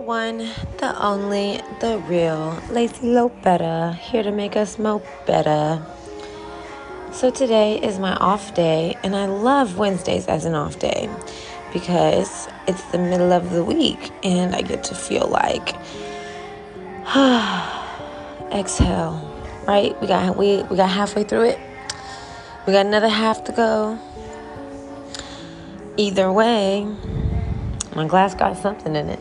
one, the only, the real Lacey Lopetta, here to make us mo better. So today is my off day, and I love Wednesdays as an off day because it's the middle of the week and I get to feel like exhale. Right? We got we we got halfway through it. We got another half to go. Either way, my glass got something in it.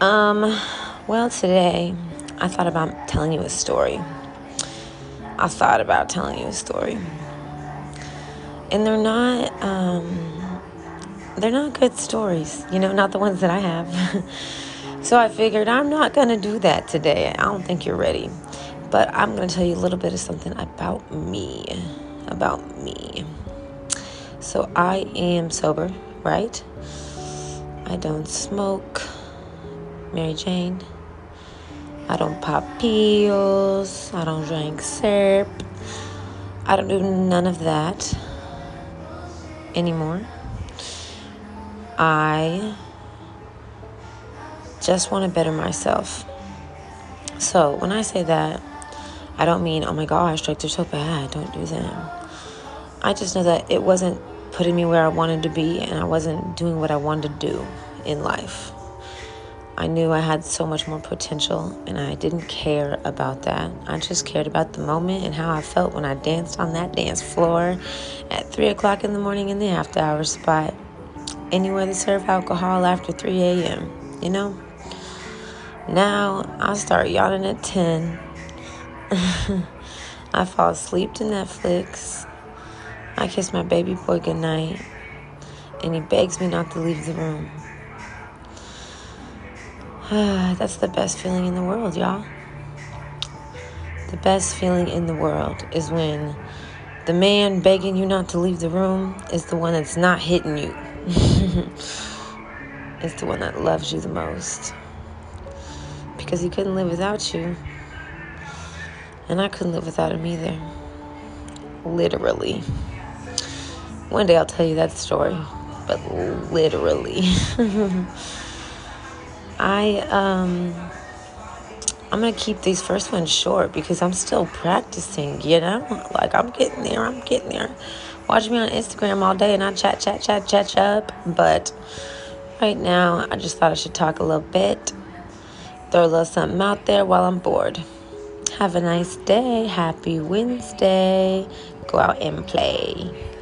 Um, well, today I thought about telling you a story. I thought about telling you a story. And they're not um they're not good stories, you know, not the ones that I have. so I figured I'm not going to do that today. I don't think you're ready. But I'm going to tell you a little bit of something about me. About me. So I am sober, right? I don't smoke. Mary Jane. I don't pop pills. I don't drink syrup. I don't do none of that anymore. I just want to better myself. So when I say that, I don't mean, oh my gosh, are so bad. Don't do them. I just know that it wasn't putting me where I wanted to be and I wasn't doing what I wanted to do in life. I knew I had so much more potential and I didn't care about that. I just cared about the moment and how I felt when I danced on that dance floor at 3 o'clock in the morning in the after hours spot. Anywhere they serve alcohol after 3 a.m., you know? Now I start yawning at 10. I fall asleep to Netflix. I kiss my baby boy goodnight. And he begs me not to leave the room. That's the best feeling in the world, y'all. The best feeling in the world is when the man begging you not to leave the room is the one that's not hitting you. it's the one that loves you the most. Because he couldn't live without you. And I couldn't live without him either. Literally. One day I'll tell you that story, but literally. I um I'm gonna keep these first ones short because I'm still practicing, you know? Like I'm getting there, I'm getting there. Watch me on Instagram all day and I chat, chat, chat, chat up. But right now I just thought I should talk a little bit. Throw a little something out there while I'm bored. Have a nice day. Happy Wednesday. Go out and play.